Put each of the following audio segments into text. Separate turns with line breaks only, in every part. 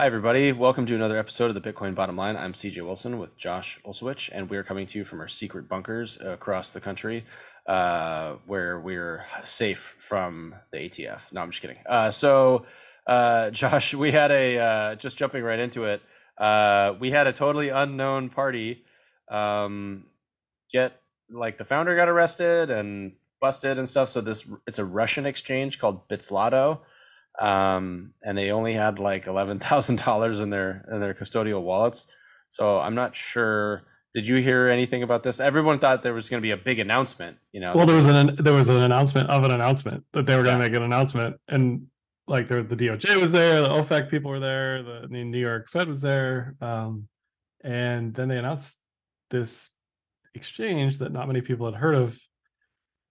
Hi, everybody. Welcome to another episode of the Bitcoin Bottom Line. I'm CJ Wilson with Josh Olszewicz, and we are coming to you from our secret bunkers across the country uh, where we're safe from the ATF. No, I'm just kidding. Uh, so, uh, Josh, we had a, uh, just jumping right into it, uh, we had a totally unknown party um, get, like, the founder got arrested and busted and stuff. So, this, it's a Russian exchange called Bitzlato um, and they only had like eleven thousand dollars in their in their custodial wallets. So I'm not sure. Did you hear anything about this? Everyone thought there was going to be a big announcement. You know.
Well, there was an there was an announcement of an announcement that they were going to yeah. make an announcement, and like there, the DOJ was there, the OFAC people were there, the, the New York Fed was there, um, and then they announced this exchange that not many people had heard of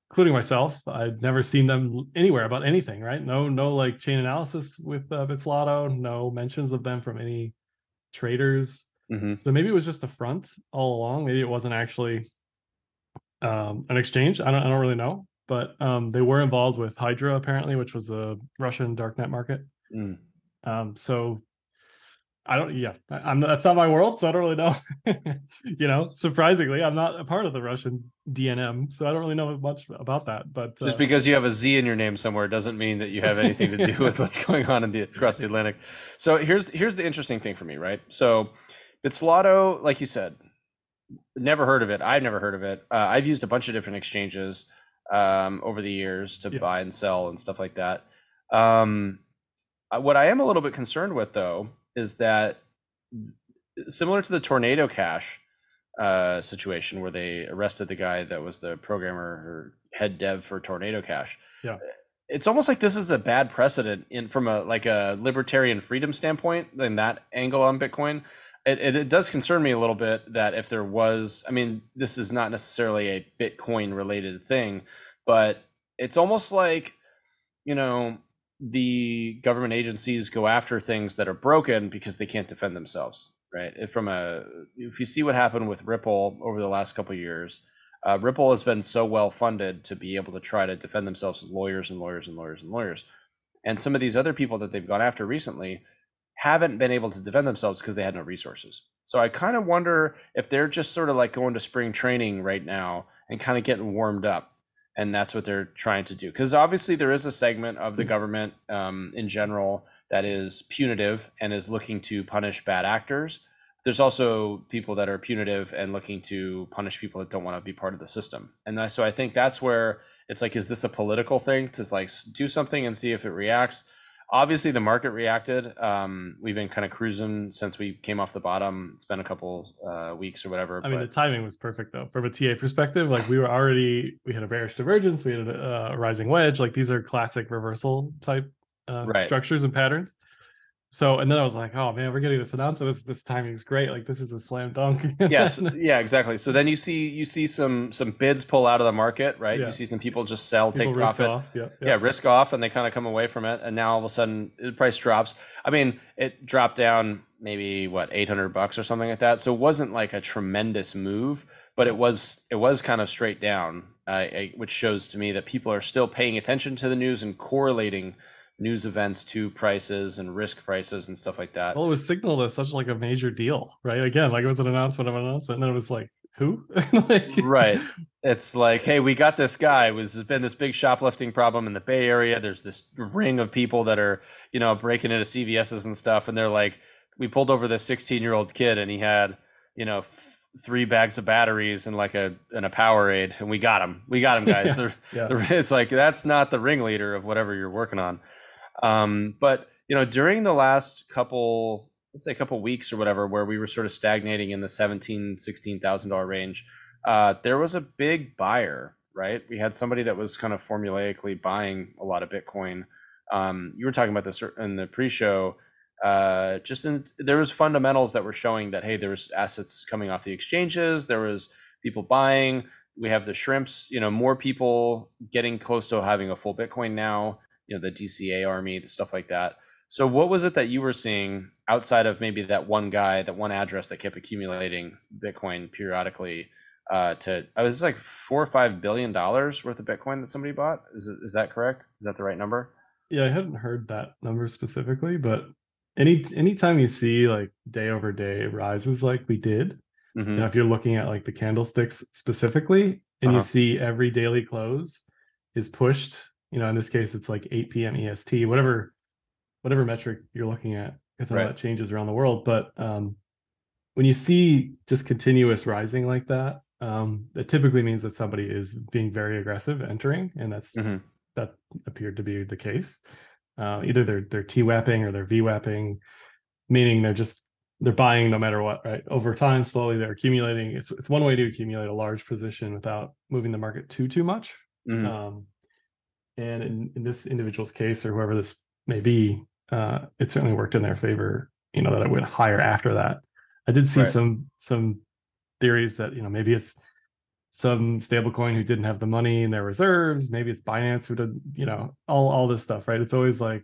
including myself. I'd never seen them anywhere about anything, right? No, no like Chainalysis with uh, Bitzlato, no mentions of them from any traders. Mm-hmm. So maybe it was just the front all along. Maybe it wasn't actually um, an exchange. I don't, I don't really know, but um, they were involved with Hydra apparently, which was a Russian darknet market. Mm. Um, so I don't. Yeah, I, am That's not my world, so I don't really know. you know, surprisingly, I'm not a part of the Russian DNM, so I don't really know much about that. But
just uh, because you have a Z in your name somewhere doesn't mean that you have anything to do with what's going on in the across the Atlantic. So here's here's the interesting thing for me, right? So Bitzlato, like you said, never heard of it. I've never heard of it. Uh, I've used a bunch of different exchanges um, over the years to yeah. buy and sell and stuff like that. Um, uh, what I am a little bit concerned with, though is that similar to the tornado cash uh, situation where they arrested the guy that was the programmer or head dev for tornado cash
yeah.
it's almost like this is a bad precedent in from a like a libertarian freedom standpoint in that angle on bitcoin. It, it, it does concern me a little bit that if there was i mean this is not necessarily a bitcoin related thing but it's almost like you know the government agencies go after things that are broken because they can't defend themselves right? From a if you see what happened with ripple over the last couple years uh, ripple has been so well funded to be able to try to defend themselves with lawyers and lawyers and lawyers and lawyers. And some of these other people that they've gone after recently haven't been able to defend themselves because they had no resources. So i kind of wonder if they're just sort of like going to spring training right now and kind of getting warmed up and that's what they're trying to do. Because obviously, there is a segment of the mm-hmm. government um, in general that is punitive and is looking to punish bad actors. There's also people that are punitive and looking to punish people that don't want to be part of the system. And so I think that's where it's like, is this a political thing to like do something and see if it reacts? Obviously the market reacted. Um, we've been kind of cruising since we came off the bottom. It's been a couple uh, weeks or whatever.
I mean, the timing was perfect though, from a TA perspective. Like we were already, we had a bearish divergence, we had a, a rising wedge. Like these are classic reversal type uh, right. structures and patterns. So and then I was like, oh man, we're getting this announcement. This this timing is great. Like this is a slam dunk.
yes, yeah, exactly. So then you see you see some some bids pull out of the market, right? Yeah. You see some people just sell, people take profit, off. Yeah, yeah. yeah, risk off, and they kind of come away from it. And now all of a sudden, the price drops. I mean, it dropped down maybe what eight hundred bucks or something like that. So it wasn't like a tremendous move, but it was it was kind of straight down, uh, which shows to me that people are still paying attention to the news and correlating news events to prices and risk prices and stuff like that.
Well, it was signaled as such like a major deal, right? Again, like it was an announcement of an announcement, and then it was like, who?
like... right. It's like, hey, we got this guy. There's been this big shoplifting problem in the Bay Area. There's this ring of people that are, you know, breaking into CVS's and stuff, and they're like, we pulled over this 16 year old kid, and he had, you know. F- three bags of batteries and like a and a Powerade, and we got him. We got him, guys. yeah. yeah. it's like that's not the ringleader of whatever you're working on. Um, but you know, during the last couple, let's say a couple weeks or whatever, where we were sort of stagnating in the seventeen, sixteen thousand dollar range, uh, there was a big buyer, right? We had somebody that was kind of formulaically buying a lot of Bitcoin. Um, you were talking about this in the pre-show. Uh, just in there was fundamentals that were showing that hey, there was assets coming off the exchanges. There was people buying. We have the shrimps. You know, more people getting close to having a full Bitcoin now you know the DCA army, the stuff like that. So what was it that you were seeing outside of maybe that one guy, that one address that kept accumulating Bitcoin periodically? Uh, to I was like four or five billion dollars worth of Bitcoin that somebody bought. Is is that correct? Is that the right number?
Yeah, I hadn't heard that number specifically, but any anytime you see like day over day rises like we did,
Mhm.
you know, if you're looking at like the candlesticks specifically, and
Uh-huh.
you see every daily close is pushed, you know, in this case it's like 8 p.m. EST, whatever whatever metric you're looking at, because
Right.
that changes around the world. But um, when you see just continuous rising like that, um, it typically means that somebody is being very aggressive entering, and that's
Mhm.
that appeared to be the case. Uh, either they're they're T-wapping or they're V-wapping, meaning they're just they're buying no matter what, right? Over time, slowly they're accumulating. It's it's one way to accumulate a large position without moving the market too too much.
Mhm.
Um, and in, in this individual's case, or whoever this may be, uh, it certainly worked in their favor. You know that it went higher after that. I did see
Right.
some some theories that you know maybe it's some stablecoin who didn't have the money in their reserves. Maybe it's Binance who did you know all all this stuff, right? It's always like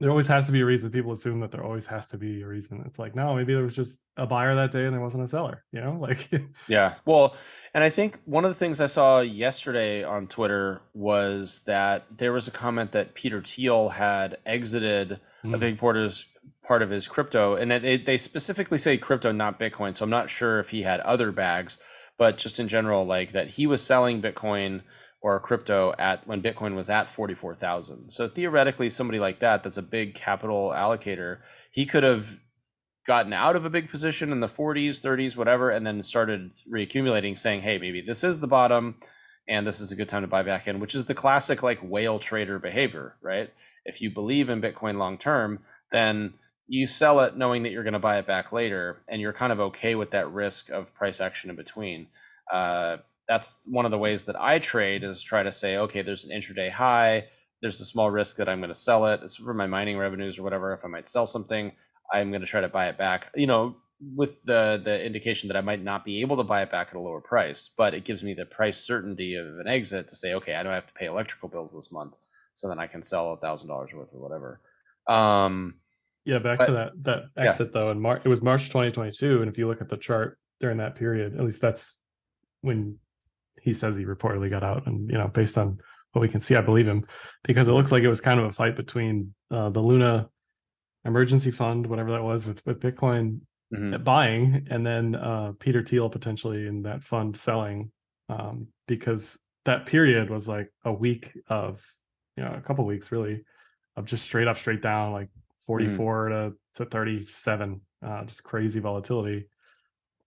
there always has to be a reason. People assume that there always has to be a reason. It's like no, maybe there was just a buyer that day and there wasn't a seller. You know, like
Yeah. Well, and I think one of the things I saw yesterday on Twitter was that there was a comment that Peter Thiel had exited a
Mm.
big part of his, part of his crypto, and they, they specifically say crypto, not Bitcoin. So I'm not sure if he had other bags, but just in general, like that he was selling Bitcoin or crypto at when Bitcoin was at 44,000. So theoretically, somebody like that, that's a big capital allocator, he could have gotten out of a big position in the 40s, 30s, whatever, and then started reaccumulating, saying, "Hey, maybe this is the bottom, and this is a good time to buy back in," which is the classic like whale trader behavior, right? If you believe in Bitcoin long term, then you sell it knowing that you're going to buy it back later, and you're kind of okay with that risk of price action in between. Uh, that's one of the ways that I trade is try to say, okay, there's an intraday high. There's a small risk that I'm going to sell it. It's for my mining revenues or whatever. If I might sell something, I'm going to try to buy it back. You know, with the the indication that I might not be able to buy it back at a lower price, but it gives me the price certainty of an exit to say, okay, I don't have to pay electrical bills this month, so then I can sell a thousand dollars worth or whatever. Um,
Yeah, back
But-
to that that
yeah.
exit though, in March it was March 2022, and if you look at the chart during that period, at least that's when he says he reportedly got out, and you know, based on what we can see, I believe him because it looks like it was kind of a fight between uh, the Luna emergency fund, whatever that was, with with Bitcoin
mhm.
buying, and then uh, Peter Thiel potentially in that fund selling, um, because that period was like a week of you know a couple weeks really of just straight up, straight down, like 44 to, to 37, uh, just crazy volatility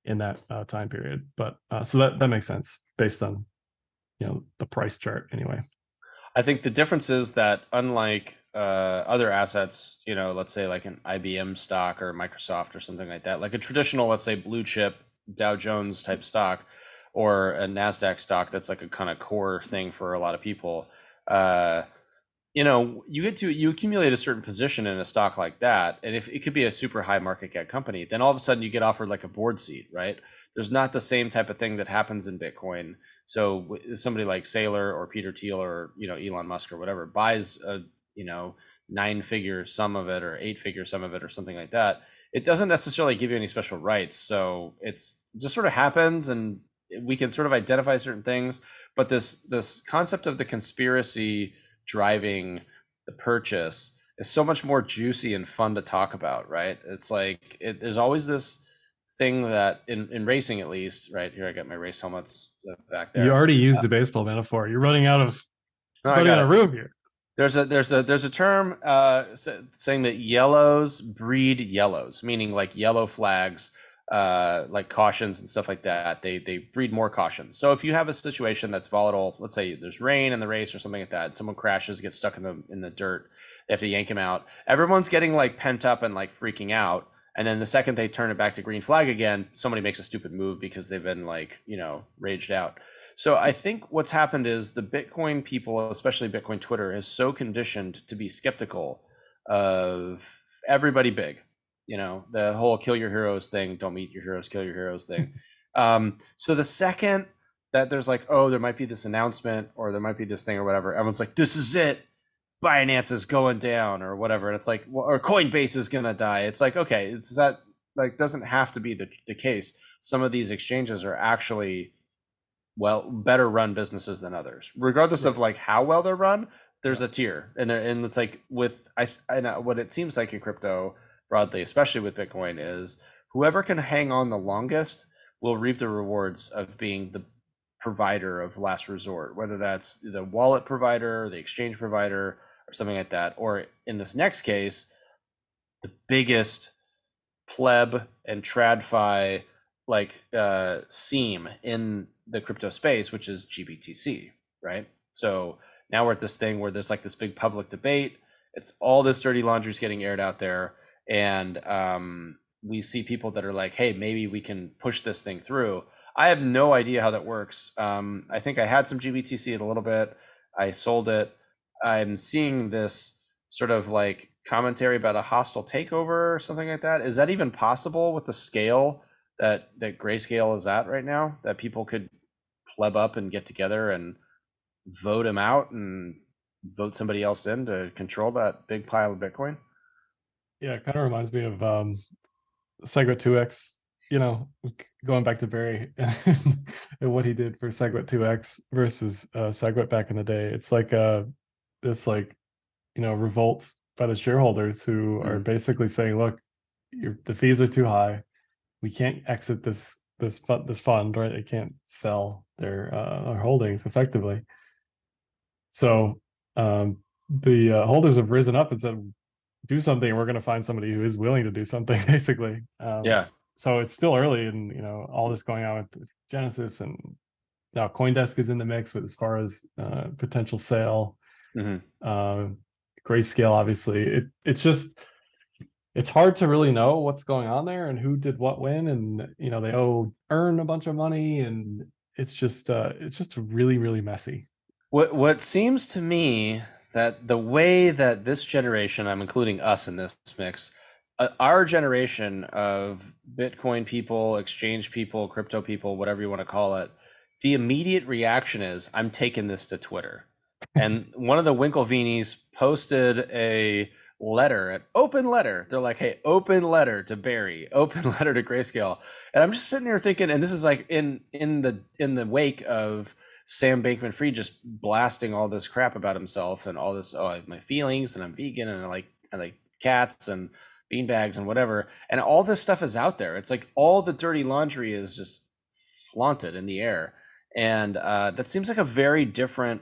in that uh, time period. But uh, so that, that makes sense based on, you know, the price chart anyway.
I think the difference is that unlike uh, other assets, you know, let's say like an IBM stock or Microsoft or something like that, like a traditional, let's say blue chip Dow Jones type stock or a Nasdaq stock that's like a kind of core thing for a lot of people. Uh, you know, you get to you accumulate a certain position in a stock like that, and if it could be a super high market cap company, then all of a sudden you get offered like a board seat, right? There's not the same type of thing that happens in Bitcoin. So somebody like Saylor or Peter Thiel or you know Elon Musk or whatever buys a you know nine figure sum of it or eight figure sum of it or something like that. It doesn't necessarily give you any special rights. So it's it just sort of happens, and we can sort of identify certain things. But this this concept of the conspiracy driving the purchase is so much more juicy and fun to talk about, right? It's like it, there's always this thing that in, in racing at least, right? Here I got my race helmets uh, back there.
You already used a baseball metaphor. You're running out of
No,
running out of room here.
There's a there's a there's a term uh, saying that yellows breed yellows, meaning like yellow flags, uh, like cautions and stuff like that. They they breed more cautions. So if you have a situation that's volatile, let's say there's rain in the race or something like that, someone crashes, gets stuck in the in the dirt, they have to yank him out. Everyone's getting like pent up and like freaking out. And then the second they turn it back to green flag again, somebody makes a stupid move because they've been like, you know, raged out. So I think what's happened is the Bitcoin people, especially Bitcoin Twitter, is so conditioned to be skeptical of everybody big. You know, the whole kill your heroes thing, don't meet your heroes, kill your heroes thing. um, so the second that there's like, oh, there might be this announcement or there might be this thing or whatever, everyone's like, this is it. Binance is going down or whatever. And it's like, well, or Coinbase is to die. It's like, okay, it's that like doesn't have to be the, the case. Some of these exchanges are actually well better run businesses than others regardless of like how well they're run there's a tier and and it's like with i and uh, what it seems like in crypto broadly, especially with Bitcoin, is whoever can hang on the longest will reap the rewards of being the provider of last resort, whether that's the wallet provider, the exchange provider, or something like that. Or in this next case, the biggest pleb and tradfi like uh, seam in the crypto space, which is GBTC, right? So now we're at this thing where there's like this big public debate. It's all this dirty laundry is getting aired out there, and um, we see people that are like, "Hey, maybe we can push this thing through." I have no idea how that works. Um, I think I had some GBTC at a little bit. I sold it. I'm seeing this sort of like commentary about a hostile takeover or something like that. Is that even possible with the scale that that grayscale is at right now? That people could pleb up and get together and vote him out and vote somebody else in to control that big pile of Bitcoin?
Yeah, it kind of reminds me of um, SegWit 2x. You know, going back to Barry and, what he did for SegWit 2x versus uh, SegWit back in the day. It's like uh, this like you know revolt by the shareholders who are mm. basically saying, "Look, the fees are too high. We can't exit this this fund this fund, right? They can't sell their uh, their holdings effectively." So um, the uh, holders have risen up and said, "Do something. We're going to find somebody who is willing to do something." Basically,
um, yeah.
So it's still early, and you know all this going on with Genesis, and now CoinDesk is in the mix with as far as uh, potential sale. Mm-hmm. Uh, Grayscale, obviously, it it's just it's hard to really know what's going on there and who did what when, and you know they owe earn a bunch of money, and it's just uh, it's just really really messy.
What what seems to me that the way that this generation, I'm including us in this mix, uh, our generation of Bitcoin people, exchange people, crypto people, whatever you want to call it, the immediate reaction is, I'm taking this to Twitter. and one of the Winklevinis posted a letter, an open letter. They're like, hey, open letter to Barry, open letter to Grayscale. And I'm just sitting here thinking, and this is like in in the in the wake of Sam Bankman Fried just blasting all this crap about himself and all this, oh, I have my feelings and I'm vegan and I like I like cats and beanbags and whatever. And all this stuff is out there. It's like all the dirty laundry is just flaunted in the air. And uh, that seems like a very different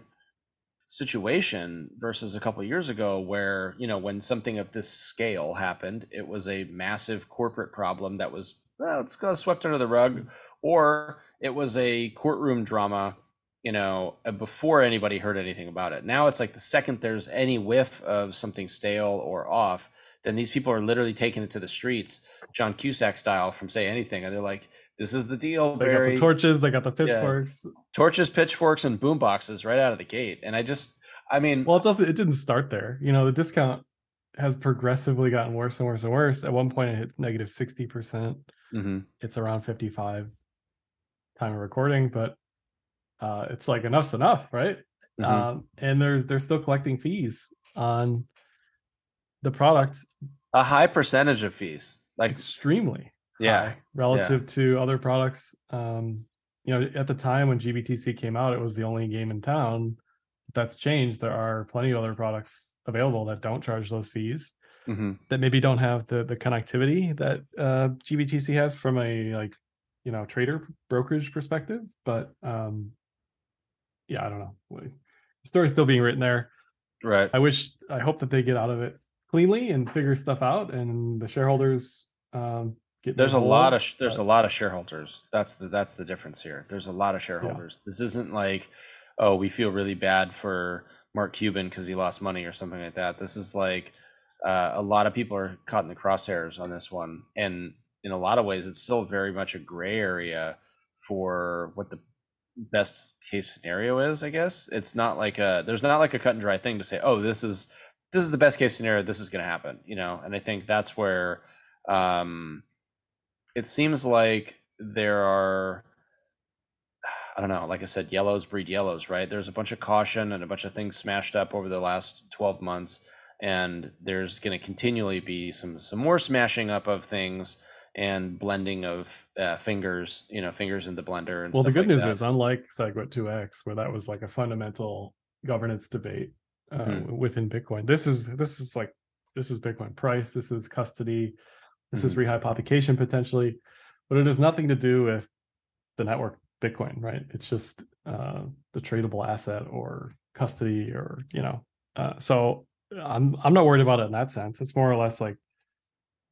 situation versus a couple years ago where you know when something of this scale happened it was a massive corporate problem that was well, it's got swept under the rug or it was a courtroom drama you know, uh, before anybody heard anything about it. Now it's like the second there's any whiff of something stale or off, then these people are literally taking it to the streets, John Cusack style, from say anything, and they're like, "This is the deal."
They Barry. got the torches, they got the pitchforks, yeah.
torches, pitchforks, and boom boxes right out of the gate. And I just, I mean,
well, it doesn't. It didn't start there. You know, the discount has progressively gotten worse and worse and worse. At one point, it hits negative negative sixty percent. Mm-hmm. It's around fifty-five time of recording, but uh, it's like enough's enough, right? Mm-hmm. Um, and there's they're still collecting fees on the product.
A high percentage of fees, like
extremely,
yeah,
relative yeah. to other products. Um, you know, at the time when GBTC came out, it was the only game in town. That's changed. There are plenty of other products available that don't charge those fees. Mm-hmm. That maybe don't have the the connectivity that uh, GBTC has from a like you know trader brokerage perspective, but um, yeah, I don't know. The story's still being written there.
Right.
I wish, I hope that they get out of it cleanly and figure stuff out, and the shareholders um,
get. There's a lot of there's a lot of shareholders. That's the that's the difference here. There's a lot of shareholders. Yeah. This isn't like, oh, we feel really bad for Mark Cuban because he lost money or something like that. This is like uh, a lot of people are caught in the crosshairs on this one, and in a lot of ways, it's still very much a gray area for what the best case scenario is i guess. It's not like a there's not like a cut and dry thing to say oh this is this is the best case scenario this is going to happen you know? And i think that's where um it seems like there are i don't know like i said yellows breed yellows right? There's a bunch of caution and a bunch of things smashed up over the last 12 months and there's going to continually be some some more smashing up of things and blending of uh, fingers, you know, fingers in the blender. And
well, the good
like
news
that.
is, unlike SegWit 2x, where that was like a fundamental governance debate uh, mm-hmm. within Bitcoin, this is this is like this is Bitcoin price, this is custody, this
Mm-hmm.
is rehypothecation potentially, but it has nothing to do with the network Bitcoin, right? It's just uh, the tradable asset or custody or you know. Uh, so I'm I'm not worried about it in that sense. It's more or less like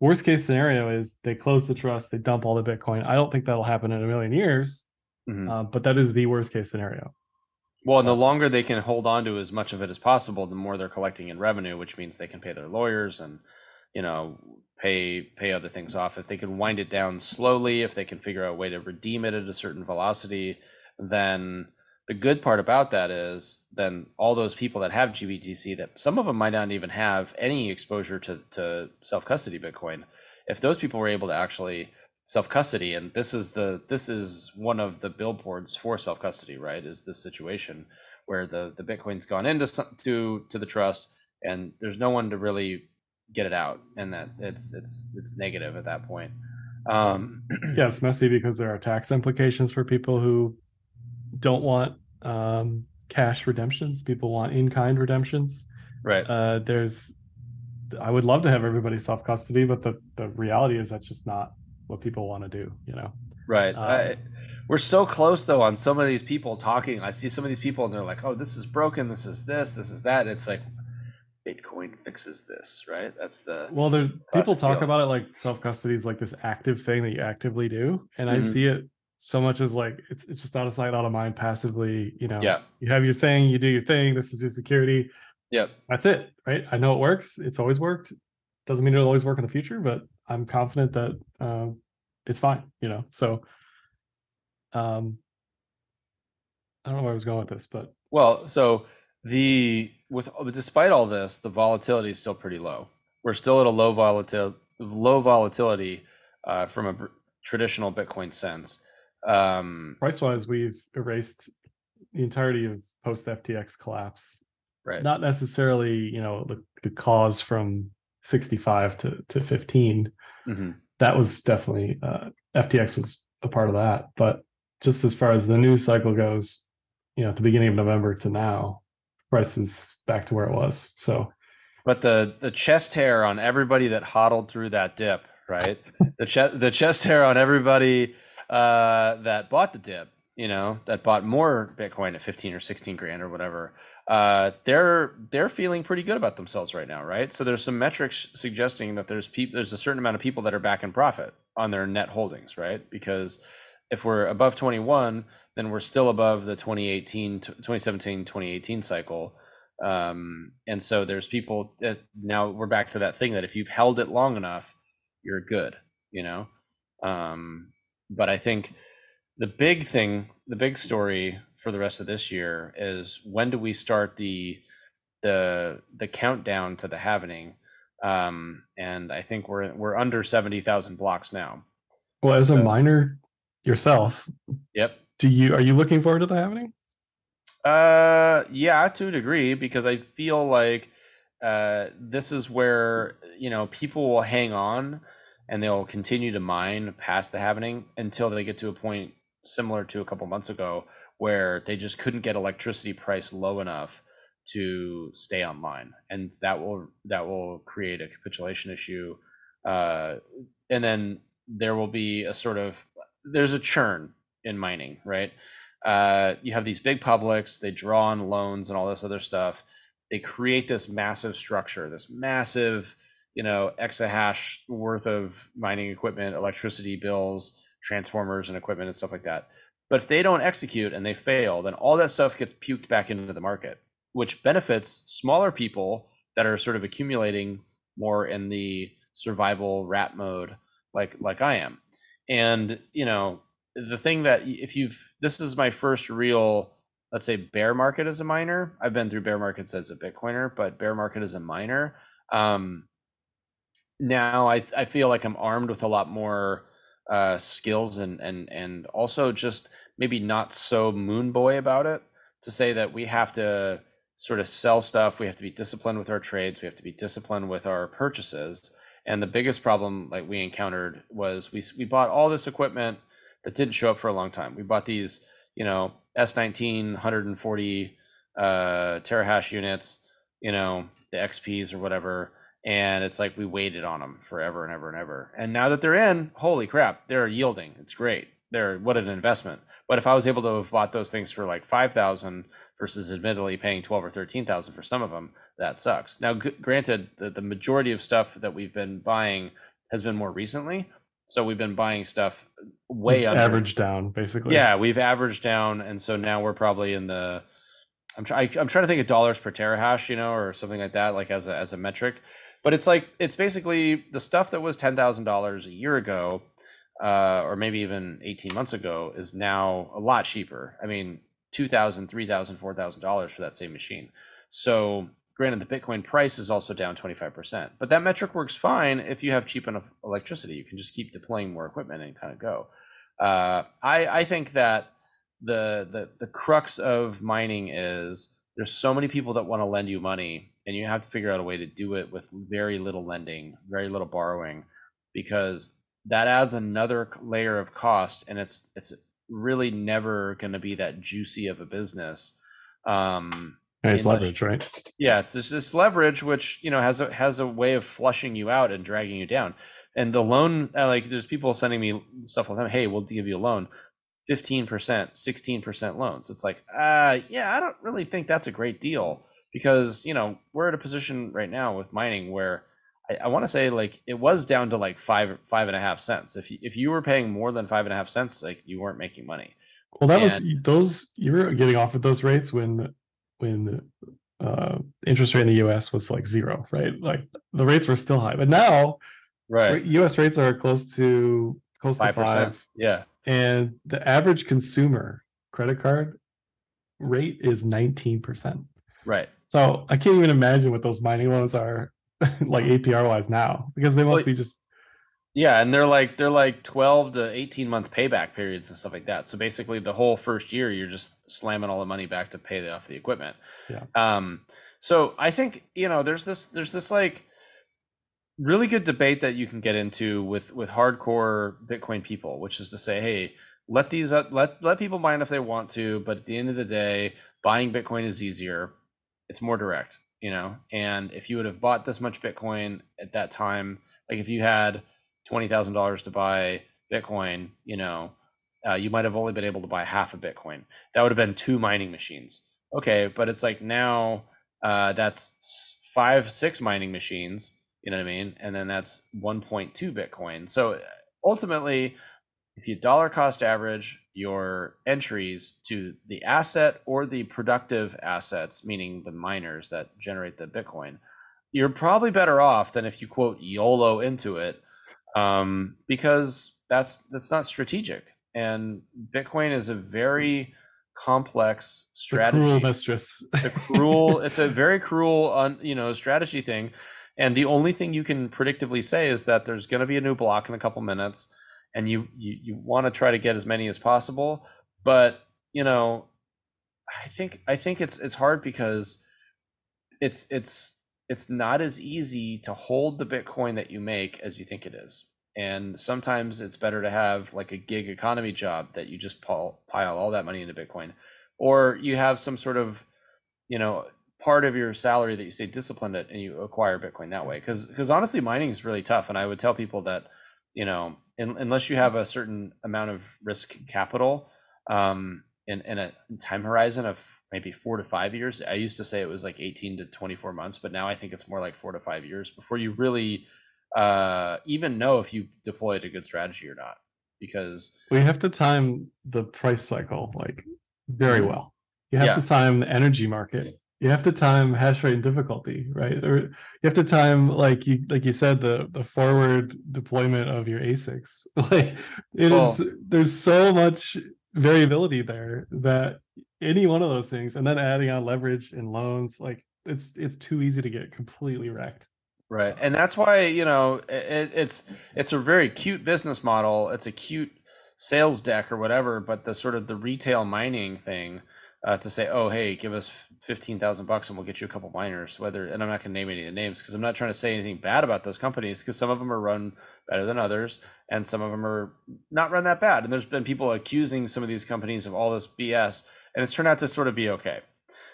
worst case scenario is they close the trust, they dump all the Bitcoin. I don't think that'll happen in a million years,
Mhm.
uh, but that is the worst case scenario.
Well, and the longer they can hold on to as much of it as possible, the more they're collecting in revenue, which means they can pay their lawyers and, you know, pay pay other things off. If they can wind it down slowly, if they can figure out a way to redeem it at a certain velocity, then the good part about that is then all those people that have GBTC that some of them might not even have any exposure to, to self custody Bitcoin. If those people were able to actually self custody, and this is the this is one of the billboards for self custody, right? Is this situation where the the Bitcoin's gone into some, to to the trust, and there's no one to really get it out, and that it's it's it's negative at that point. Um,
Yeah, it's messy because there are tax implications for people who don't want um, cash redemptions. People want in kind redemptions.
right.
uh, there's I would love to have everybody self custody, but the the reality is that's just not what people want to do. You know,
Right.
Um,
I, we're so close though on some of these people talking. I see some of these people and they're like, "Oh, this is broken. This is this. This is that." It's like Bitcoin fixes this, right? That's the
well, there people talk
deal.
about it like self custody is like this active thing that you actively do, and I
Mhm.
see it so much as like it's it's just out of sight, out of mind, passively. You know,
yeah,
you have your thing, you do your thing. This is your security.
yep,
That's it, right? I know it works. It's always worked. Doesn't mean it'll always work in the future, but I'm confident that uh, it's fine. You know, so um, I don't know where I was going with this, but
Well, so the with despite all this, the volatility is still pretty low. We're still at a low volatility, low volatility uh, from a traditional Bitcoin sense. Um,
price wise, we've erased the entirety of post FTX collapse.
right.
Not necessarily, you know, the, the cause from 65 to, to 15.
Mhm.
That was definitely, uh, FTX was a part of that. But just as far as the news cycle goes, you know, at the beginning of November to now, price is back to where it was. So,
But the the chest hair on everybody that hodled through that dip, right? the chest the chest hair on everybody uh, that bought the dip, you know, that bought more Bitcoin at fifteen or sixteen grand or whatever. Uh, they're they're feeling pretty good about themselves right now, right? So there's some metrics suggesting that there's people there's a certain amount of people that are back in profit on their net holdings, right? Because if we're above 21, then we're still above the 2018 2017 2018 cycle um, and so there's people that now we're back to that thing that if you've held it long enough you're good you know um, but i think the big thing the big story for the rest of this year is when do we start the the the countdown to the happening um, and i think we're we're under 70,000 blocks now.
Well, as a miner yourself,
yep.
do you, are you looking forward to the happening?
Uh, yeah, to a degree, because I feel like uh, this is where you know people will hang on and they'll continue to mine past the happening until they get to a point similar to a couple months ago where they just couldn't get electricity price low enough to stay online, and that will that will create a capitulation issue, uh, and then there will be a sort of there's a churn in mining, right? uh, you have these big publics, they draw on loans and all this other stuff. They create this massive structure, this massive, you know, exahash worth of mining equipment, electricity bills, transformers and equipment and stuff like that. But if they don't execute and they fail, then all that stuff gets puked back into the market, which benefits smaller people that are sort of accumulating more in the survival rat mode, like like I am. And you know, the thing that if you've this is my first real let's say bear market as a miner i've been through bear markets as a bitcoiner but bear market as a miner um now i i feel like i'm armed with a lot more uh skills and and and also just maybe not so moon boy about it to say that we have to sort of sell stuff we have to be disciplined with our trades we have to be disciplined with our purchases and the biggest problem like we encountered was we we bought all this equipment that didn't show up for a long time. We bought these, you know, S19 140 uh, terahash units, you know, the XPs or whatever, and it's like we waited on them forever and ever and ever. And now that they're in, holy crap, they're yielding. It's great. They're what an investment. But if I was able to have bought those things for like five thousand versus admittedly paying twelve or thirteen thousand for some of them, that sucks. Now, g- granted, the, the majority of stuff that we've been buying has been more recently. So we've been buying stuff way
We've
under
averaged down basically.
yeah, we've averaged down, and so now we're probably in the. I'm trying. I'm trying to think of dollars per terahash, you know, or something like that, like as a as a metric. But it's like it's basically the stuff that was ten thousand dollars a year ago, uh, or maybe even eighteen months ago, is now a lot cheaper. I mean, two thousand, three thousand, four thousand dollars for that same machine. So granted, the Bitcoin price is also down twenty five percent, but that metric works fine if you have cheap enough electricity. You can just keep deploying more equipment and kind of go. Uh, I I think that the the the crux of mining is there's so many people that want to lend you money, and you have to figure out a way to do it with very little lending, very little borrowing, because that adds another layer of cost, and it's it's really never going to be that juicy of a business. Um,
And it's leverage, right?
yeah, it's just this leverage, which you know has a has a way of flushing you out and dragging you down. And the loan, uh, like, there's people sending me stuff all the time. Hey, we'll give you a loan, fifteen percent, sixteen percent loans. It's like, uh, yeah, I don't really think that's a great deal because you know we're at a position right now with mining where I, I want to say like it was down to like five five and a half cents. If you, if you were paying more than five and a half cents, like you weren't making money.
Well, that was those you were getting off at those rates when when uh interest rate in the US was like zero, right? Like the rates were still high. But now
Right,
US rates are close to close to
five percent.
five.
Yeah,
And the average consumer credit card rate is 19%.
right.
So I can't even imagine what those mining loans are like APR wise now because they must
Well,
be just
Yeah, and they're like they're like 12 to 18 month payback periods and stuff like that. So basically the whole first year you're just slamming all the money back to pay off the equipment.
Yeah.
Um so I think, you know, there's this there's this like really good debate that you can get into with with hardcore Bitcoin people, which is to say, hey, let these uh, let let people mine if they want to, but at the end of the day, buying Bitcoin is easier. It's more direct, you know. And if you would have bought this much Bitcoin at that time, like if you had twenty thousand dollars to buy Bitcoin, you know, uh, you might have only been able to buy half a Bitcoin. That would have been two mining machines. Okay, but it's like now uh, that's five, six mining machines. You know what I mean? And then that's one point two Bitcoin. So ultimately, if you dollar cost average your entries to the asset or the productive assets, meaning the miners that generate the Bitcoin, you're probably better off than if you quote YOLO into it, um, because that's that's not strategic. And Bitcoin is a very complex
the
strategy
cruel mistress.
it's a cruel it's a very cruel un, you know strategy thing and the only thing you can predictively say is that there's going to be a new block in a couple minutes and you you, you want to try to get as many as possible but you know i think i think it's it's hard because it's it's it's not as easy to hold the bitcoin that you make as you think it is. And sometimes it's better to have like a gig economy job that you just pile, all that money into bitcoin. Or you have some sort of you know part of your salary that you stay disciplined at and you acquire bitcoin that way. Because because honestly mining is really tough and i would tell people that you know in, unless you have a certain amount of risk capital um in, in a time horizon of maybe four to five years i used to say it was like 18 to 24 months but now i think it's more like four to five years before you really uh even know if you deployed a good strategy or not because
we have to time the price cycle like very
Mhm.
well. You have
Yeah.
to time the energy market. You have to time hash rate and difficulty, right? Or you have to time like you like you said the the forward deployment of your ASICs. Like it is
Well-
there's so much variability there that any one of those things and then adding on leverage and loans like it's it's too easy to get completely wrecked.
Right, and that's why you know it, it's it's a very cute business model. It's a cute sales deck or whatever, but the sort of the retail mining thing uh, to say, oh hey, give us fifteen thousand bucks and we'll get you a couple miners. Whether and I'm not going to name any of the names because I'm not trying to say anything bad about those companies because some of them are run better than others and some of them are not run that bad. And there's been people accusing some of these companies of all this BS, and it's turned out to sort of be okay.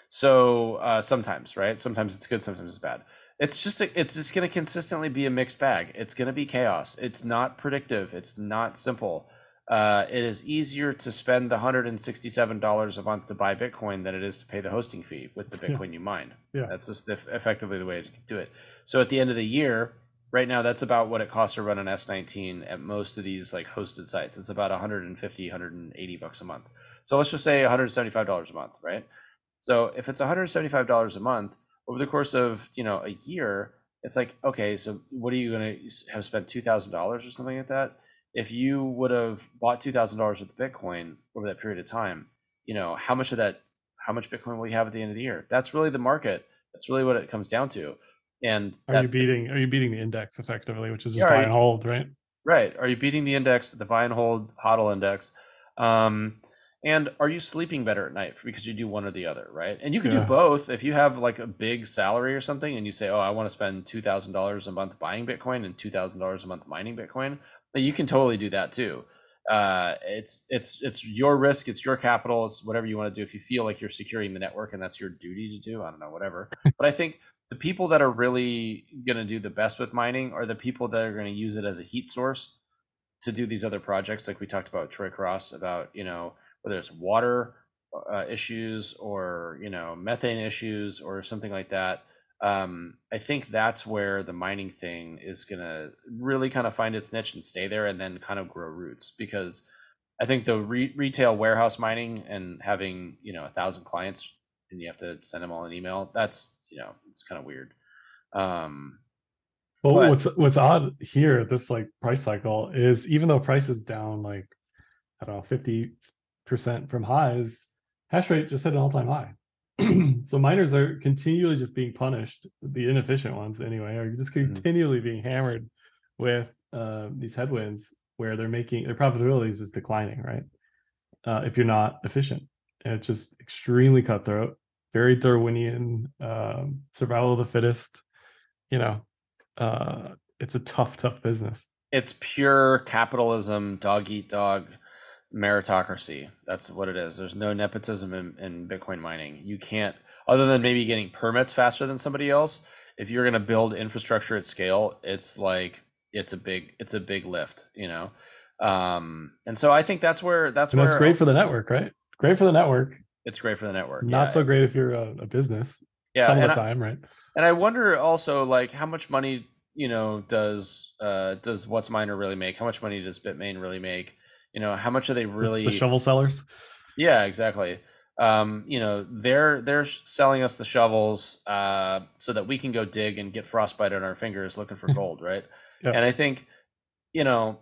So uh, sometimes, right? Sometimes it's good, sometimes it's bad it's just a, it's just going to consistently be a mixed bag. It's going to be chaos. It's not predictive. It's not simple. Uh, it is easier to spend the hundred and sixty-seven dollars a month to buy Bitcoin than it is to pay the hosting fee with the Bitcoin yeah. you mine.
Yeah,
that's just the, effectively the way to do it. So at the end of the year, right now, that's about what it costs to run an S19 at most of these like hosted sites. It's about 150, 180 bucks a month. So let's just say 175 dollars a month, right? So if it's 175 dollars a month over the course of you know a year, it's like okay, so what are you going to have spent two thousand dollars or something like that? If you would have bought two thousand dollars worth of Bitcoin over that period of time, you know how much of that, how much Bitcoin will you have at the end of the year? That's really the market. That's really what it comes down to. And
are
that,
you beating? Are you beating the index effectively, which is just yeah, buy and hold, right?
Right. Are you beating the index, the buy and hold HODL index? Um, and are you sleeping better at night because you do one or the other, right? And you can yeah. do both. If you have like a big salary or something and you say, "Oh, I want to spend $2,000 a month buying Bitcoin and $2,000 a month mining Bitcoin," you can totally do that too. Uh, it's it's it's your risk, it's your capital, it's whatever you want to do. If you feel like you're securing the network and that's your duty to do, I don't know, whatever. but I think the people that are really going to do the best with mining are the people that are going to use it as a heat source to do these other projects, like we talked about Troy Cross about, you know whether it's water uh, issues or you know methane issues or something like that um, i think that's where the mining thing is going to really kind of find its niche and stay there and then kind of grow roots because i think the re- retail warehouse mining and having you know a thousand clients and you have to send them all an email that's you know it's kind of weird um,
well but, what's what's odd here this like price cycle is even though price is down like i don't know 50 percent from highs, hash rate just hit an all-time high. so miners are continually just being punished. The inefficient ones, anyway, are just mm-hmm. continually being hammered with uh, these headwinds where they're making their profitability is just declining, right? Uh, if you're not efficient, and it's just extremely cutthroat, very Darwinian, um, survival of the fittest. You know, uh, it's a tough, tough business.
It's pure capitalism, dog eat dog meritocracy. That's what it is. There's no nepotism in, in Bitcoin mining. You can't, other than maybe getting permits faster than somebody else. If you're going to build infrastructure at scale, it's like it's a big it's a big lift, you know. Um, and so I think that's where that's
and
where
that's great for the network, right? Great for the network.
It's great for the network.
Not yeah. so great if you're a, a business. Yeah, some of the time, right?
And I wonder also like how much money you know does uh does Whatsminer really make? How much money does Bitmain really make? You know how much are they really
the shovel sellers?
Yeah exactly. Um, you know they're they're selling us the shovels uh, so that we can go dig and get frostbite on our fingers looking for gold right? And i think you know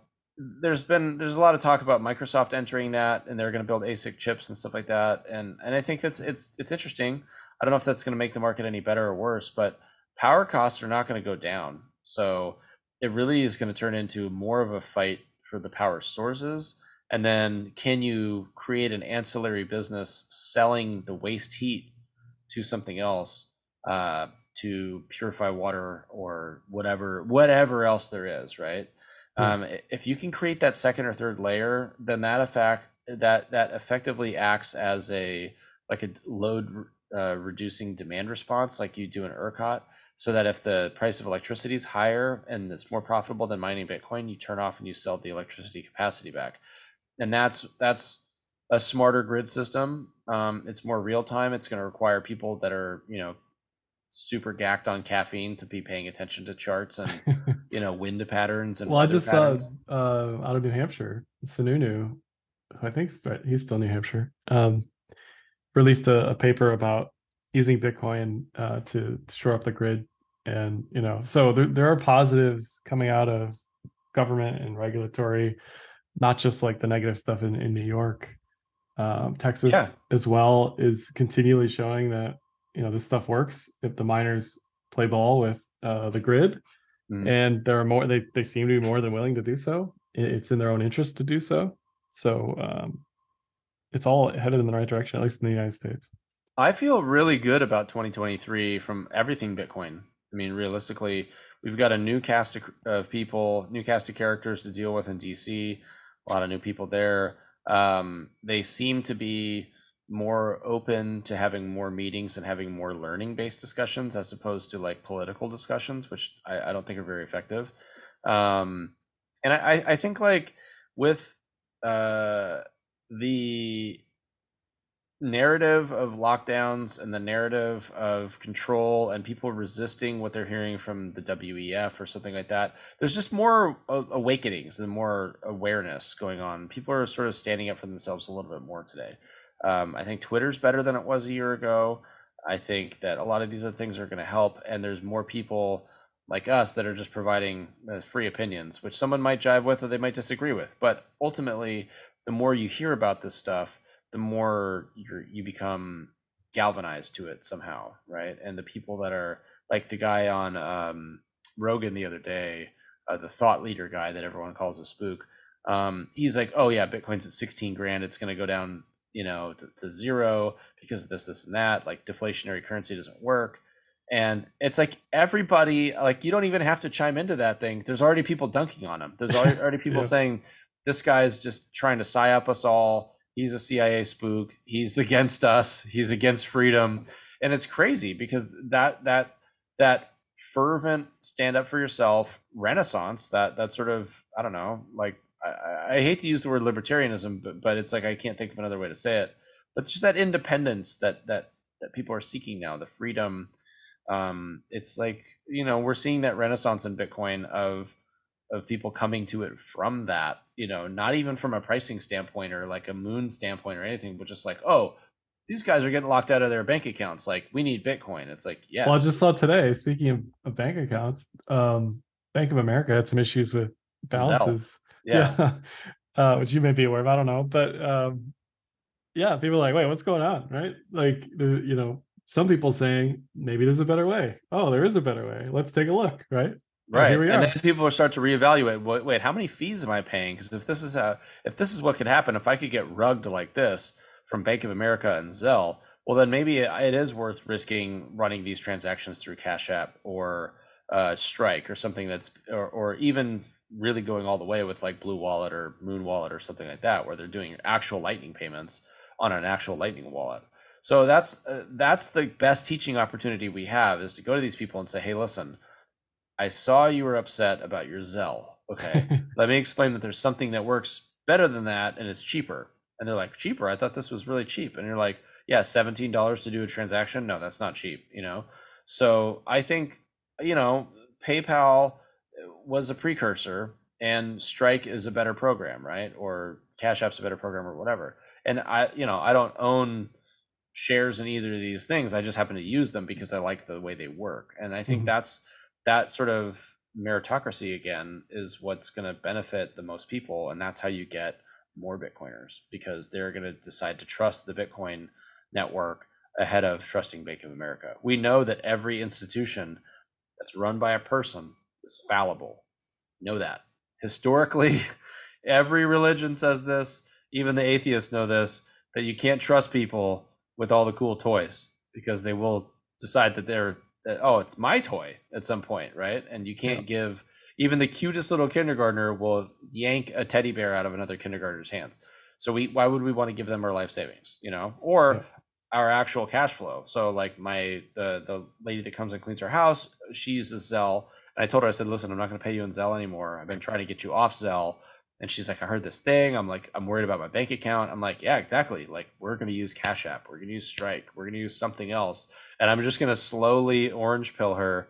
there's been there's a lot of talk about microsoft entering that and they're going to build asic chips and stuff like that. And and i think that's it's it's interesting. I don't know if that's going to make the market any better or worse but power costs are not going to go down. So it really is going to turn into more of a fight for the power sources and then can you create an ancillary business selling the waste heat to something else uh, to purify water or whatever whatever else there is right mm. um, if you can create that second or third layer then that effect that that effectively acts as a like a load uh, reducing demand response like you do in ERCOT so that if the price of electricity is higher and it's more profitable than mining Bitcoin, you turn off and you sell the electricity capacity back. And that's that's a smarter grid system. Um, it's more real time. It's going to require people that are you know super gacked on caffeine to be paying attention to charts and you know wind patterns and
well i just patterns. saw uh out of new hampshire sununu i think he's still new hampshire um released a, a paper about using bitcoin uh to, to shore up the grid. And you know so there, there are positives coming out of government and regulatory not just like the negative stuff in, in new york. Um, texas yeah. as well is continually showing that you know this stuff works if the miners play ball with uh, the grid. Mm. and there are more they, they seem to be more than willing to do so. It's in their own interest to do so. So um, it's all headed in the right direction at least in the united states
i feel really good about 2023 from everything bitcoin I mean, realistically, we've got a new cast of, people, new cast of characters to deal with in DC. A lot of new people there. Um, they seem to be, more open to having more meetings and having more learning based discussions as opposed to like political discussions, which I, I don't think are very effective. Um, and I, I think like with uh, the narrative of lockdowns and the narrative of control and people resisting what they're hearing from the WEF or something like that, there's just more awakenings and more awareness going on. People are sort of standing up for themselves a little bit more today. Um, I think Twitter's better than it was a year ago. I think that a lot of these other things are going to help, and there's more people like us that are just providing uh, free opinions, which someone might jive with or they might disagree with. But ultimately, the more you hear about this stuff, the more you you become galvanized to it somehow, right? And the people that are like the guy on um, Rogan the other day, uh, the thought leader guy that everyone calls a spook. Um, he's like, oh yeah, Bitcoin's at 16 grand. It's going to go down, you know, to, to zero because of this, this, and that. Like deflationary currency doesn't work. And it's like everybody, like you don't even have to chime into that thing. There's already people dunking on him. There's already, already people yeah. saying this guy's just trying to psyop us all He's a CIA spook. He's against us. He's against freedom, and it's crazy because that that that fervent stand up for yourself renaissance that that sort of I don't know like I, I hate to use the word libertarianism but but it's like I can't think of another way to say it but just that independence that that that people are seeking now the freedom um it's like you know we're seeing that renaissance in bitcoin of of people coming to it from that you know not even from a pricing standpoint or like a moon standpoint or anything but just like oh these guys are getting locked out of their bank accounts. Like we need bitcoin. It's like yes
well i just saw today speaking of, bank accounts um bank of america had some issues with balances.
Zelle. yeah, yeah.
Uh, which you may be aware of i don't know but um yeah people are like wait what's going on? Right? Like you know some people saying maybe there's a better way. Oh there is a better way. Let's take a look. Right
right and then people will start to reevaluate wait, wait how many fees am i paying? Because if this is a if this is what could happen if i could get rugged like this from bank of america and zelle well then maybe it is worth risking running these transactions through cash app or uh, strike or something that's or, or even really going all the way with like blue wallet or Muun wallet or something like that where they're doing actual lightning payments on an actual lightning wallet. So that's uh, that's the best teaching opportunity we have is to go to these people and say hey listen I saw you were upset about your Zelle. Okay. Let me explain that there's something that works better than that and it's cheaper. And they're like, cheaper? I thought this was really cheap. And you're like, yeah, $17 to do a transaction? No, that's not cheap, you know? So I think, you know, PayPal was a precursor and Strike is a better program, right? Or Cash App's a better program or whatever. And I, you know, I don't own shares in either of these things. I just happen to use them because I like the way they work. And I think mm-hmm. that's that sort of meritocracy again is what's going to benefit the most people and that's how you get more bitcoiners because they're going to decide to trust the bitcoin network ahead of trusting bank of america. We know that every institution that's run by a person is fallible. Know that. Historically every religion says this even the atheists know this that you can't trust people with all the cool toys because they will decide that they're Uh, oh, it's my toy at some point, right? And you can't yeah. give even the cutest little kindergartner will yank a teddy bear out of another kindergartner's hands. So we why would we want to give them our life savings, you know, or yeah. our actual cash flow? So like my the the lady that comes and cleans our house, she uses Zelle, and I told her I said, listen, I'm not going to pay you in Zelle anymore. I've been trying to get you off Zelle. And she's like, I heard this thing. I'm like, I'm worried about my bank account. I'm like, yeah, exactly. Like, we're going to use Cash App. We're going to use Strike. We're going to use something else and I'm just gonna slowly orange pill her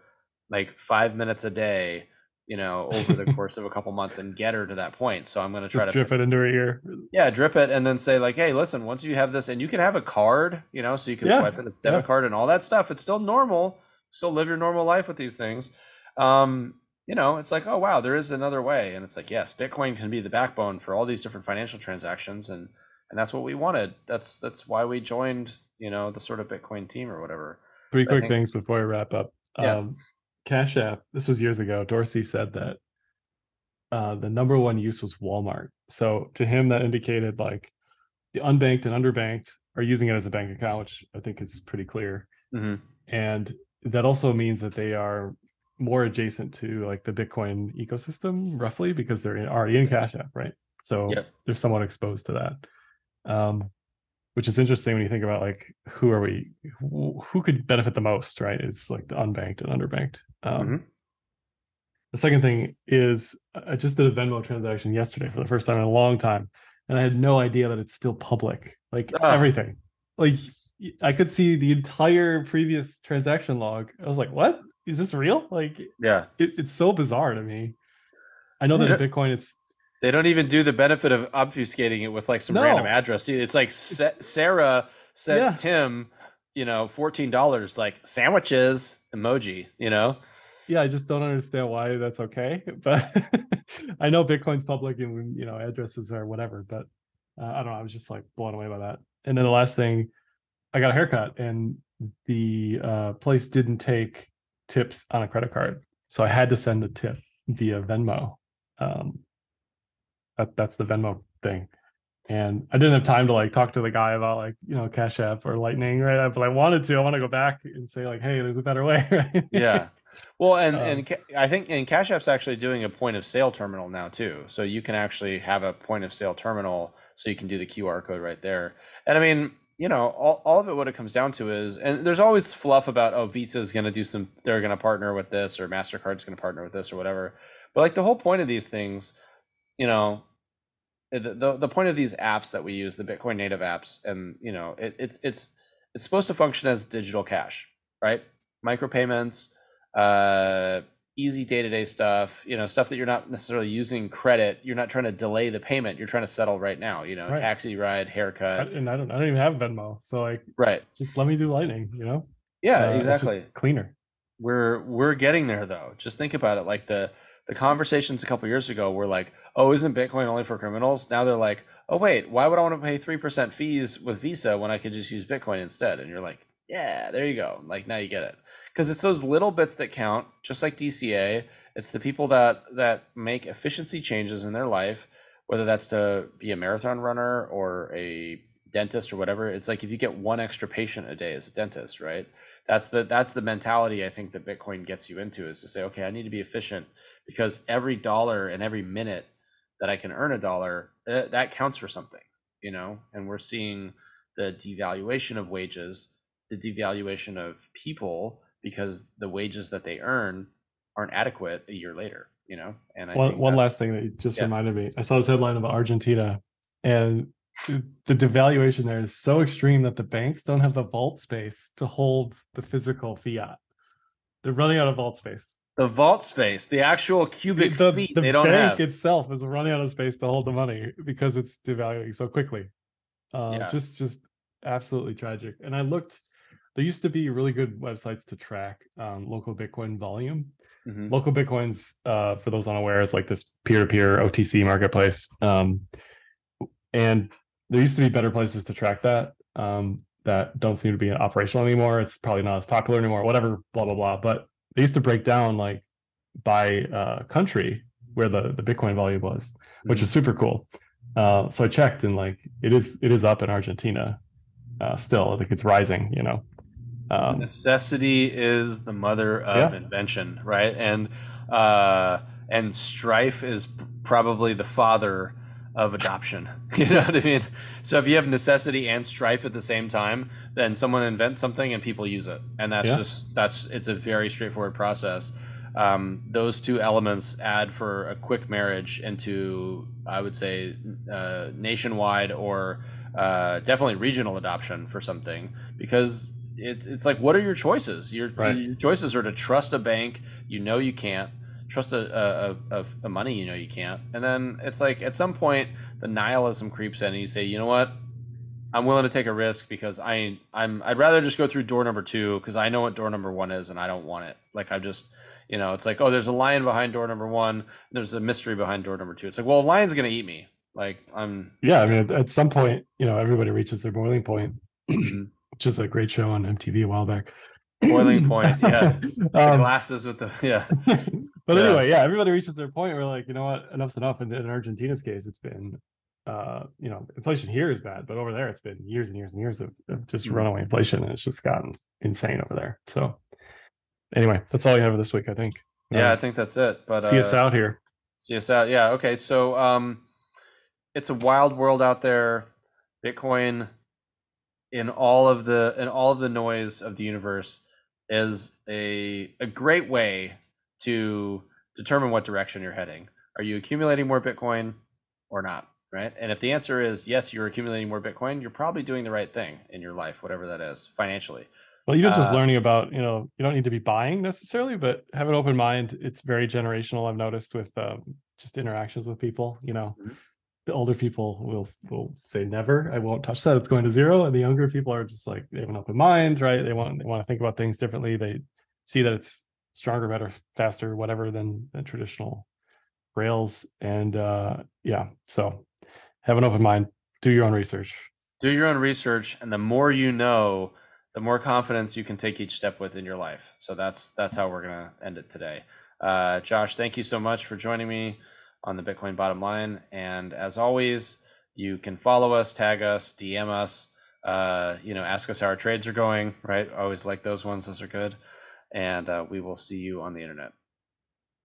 like five minutes a day, you know, over the course of a couple months and get her to that point. So I'm gonna try
just
to
drip it into her ear.
Yeah, drip it and then say like, hey, listen, once you have this, and you can have a card, you know, so you can yeah. swipe it as debit yeah. card and all that stuff. It's still normal. Still live your normal life with these things. Um, you know, it's like, oh wow, there is another way, and it's like, yes, Bitcoin can be the backbone for all these different financial transactions, and and that's what we wanted. That's that's why we joined you know the sort of bitcoin team or whatever.
Three quick think, things before we wrap up. Yeah. um cash app this was years ago. Dorsey said that uh the number one use was walmart. So to him that indicated like the unbanked and underbanked are using it as a bank account which i think is pretty clear. Mm-hmm. and that also means that they are more adjacent to like the bitcoin ecosystem roughly because they're already in cash app right so yep. they're somewhat exposed to that um which is interesting when you think about like who are we who, who could benefit the most right is like the unbanked and underbanked um,
Mhm.
the second thing is i just did a venmo transaction yesterday for the first time in a long time and i had no idea that it's still public like
Ah.
everything like I could see the entire previous transaction log i was like what is this real like
Yeah.
it, it's so bizarre to me i know that in bitcoin it's
They don't even do the benefit of obfuscating it with like some random address. It's like Sarah sent
Yeah.
Tim, you know, fourteen dollars like sandwiches emoji. You know,
yeah i just don't understand why that's okay but i know bitcoin's public and you know addresses or whatever but uh, i don't know i was just like blown away by that and then the last thing i got a haircut and the uh, place didn't take tips on a credit card so i had to send a tip via venmo um, that, that's the venmo thing and i didn't have time to like talk to the guy about like you know cash app or lightning right but i wanted to i want to go back and say like hey there's a better way right
yeah. Well, and
Um,
and Ca- I think and Cash App's actually doing a point of sale terminal now too. So you can actually have a point of sale terminal, so you can do the QR code right there. And I mean, you know, all, all of it what it comes down to is, and there's always fluff about oh, Visa's going to do some, they're going to partner with this, or Mastercard's going to partner with this, or whatever. But like the whole point of these things, you know, the, the the point of these apps that we use, the Bitcoin native apps, and you know, it, it's it's it's supposed to function as digital cash, right? Micropayments, uh, easy day to day stuff, you know, stuff that you're not necessarily using credit. You're not trying to delay the payment. You're trying to settle right now. You know,
Right.
taxi ride,
I-
haircut,
and I don't, I don't even have Venmo, so like,
right?
just let me do Lightning. You know?
Yeah,
Uh,
exactly.
cleaner.
we're we're getting there though. Just think about it. Like the the conversations a couple years ago were like, oh, isn't Bitcoin only for criminals? Now they're like, oh wait, why would I want to pay three percent fees with Visa when I could just use Bitcoin instead? And you're like, yeah, there you go. Like now you get it. Because it's those little bits that count, just like DCA. It's the people that that make efficiency changes in their life, whether that's to be a marathon runner or a dentist or whatever. It's like if you get one extra patient a day as a dentist, right? that's the that's the mentality I think that Bitcoin gets you into is to say, okay, I need to be efficient because every dollar and every minute that I can earn a dollar, that, that counts for something, you know. And we're seeing the devaluation of wages, the devaluation of people because the wages that they earn aren't adequate a year later, you know. And I
One one last thing that just
yeah.
reminded me. I saw this headline about Argentina, and the devaluation there is so extreme that the banks don't have the vault space to hold the physical fiat. They're running out of vault space.
the vault space, the actual cubic
the,
feet,
the
they don't
bank
have.
itself is running out of space to hold the money because it's devaluing so quickly. Uh,
Yeah.
Just, just absolutely tragic. And I looked. There used to be really good websites to track um, local Bitcoin volume.
Mhm.
Local Bitcoins, uh, for those unaware, is like this peer-to-peer OTC marketplace. Um, and there used to be better places to track that um, that don't seem to be operational anymore. It's probably not as popular anymore. Whatever, blah blah blah. But they used to break down like by uh, country where the the Bitcoin volume was, which is super cool. Uh, so I checked and like it is it is up in Argentina uh, still. I think it's rising. You know. Um,
necessity is the mother of
Yeah.
invention right and uh and strife is probably the father of adoption you know what i mean so if you have necessity and strife at the same time then someone invents something and people use it and that's
Yeah.
just that's it's a very straightforward process um, those two elements add for a quick marriage into i would say uh, nationwide or uh, definitely regional adoption for something because it's it's like what are your choices? Your,
Right.
your choices are to trust a bank you know you can't, trust a a, a, a money you know you can't, and then it's like at some point the nihilism creeps in and you say, you know what, I'm willing to take a risk because I I'm I'd rather just go through door number two because I know what door number one is and I don't want it. Like I just you know it's like oh there's a lion behind door number one, there's a mystery behind door number two. It's like well a lion's gonna eat me. Like I'm
yeah, I mean, at, some point, you know, everybody reaches their boiling point,
Mhm.
which is a great show on MTV a while back.
Boiling Point, yeah.
um,
glasses with the yeah
but
Yeah.
anyway, yeah, everybody reaches their point where like, you know what, enough's enough. And in Argentina's case, it's been, uh, you know, inflation here is bad, but over there, it's been years and years and years of, of just
Mhm.
runaway inflation, and it's just gotten insane over there. So, anyway, that's all you have for this week, I think.
yeah I think that's it. But
see
uh,
us out here.
See us out. Yeah. Okay. So um, it's a wild world out there. Bitcoin in all of the in all of the noise of the universe is a a great way to determine what direction you're heading. Are you accumulating more Bitcoin or not? Right. And if the answer is yes, you're accumulating more Bitcoin, you're probably doing the right thing in your life, whatever that is, financially.
Well, even just uh, learning about, you know, you don't need to be buying necessarily, but have an open mind. It's very generational. I've noticed with um, just interactions with people, you know, mm-hmm. The older people will will say never, I won't touch that. It's going to zero. And the younger people are just like they have an open mind, right? They want they want to think about things differently. They see that it's stronger, better, faster, whatever than, than traditional rails. And uh, yeah, so have an open mind. Do your own research.
Do your own research, and the more you know, the more confidence you can take each step with in your life. So that's that's how we're gonna end it today. Uh, Josh, thank you so much for joining me on the Bitcoin Bottom Line. And as always, you can follow us, tag us, DM us, uh, you know, ask us how our trades are going. Right? always like those ones; those are good. And uh, we will see you on the internet.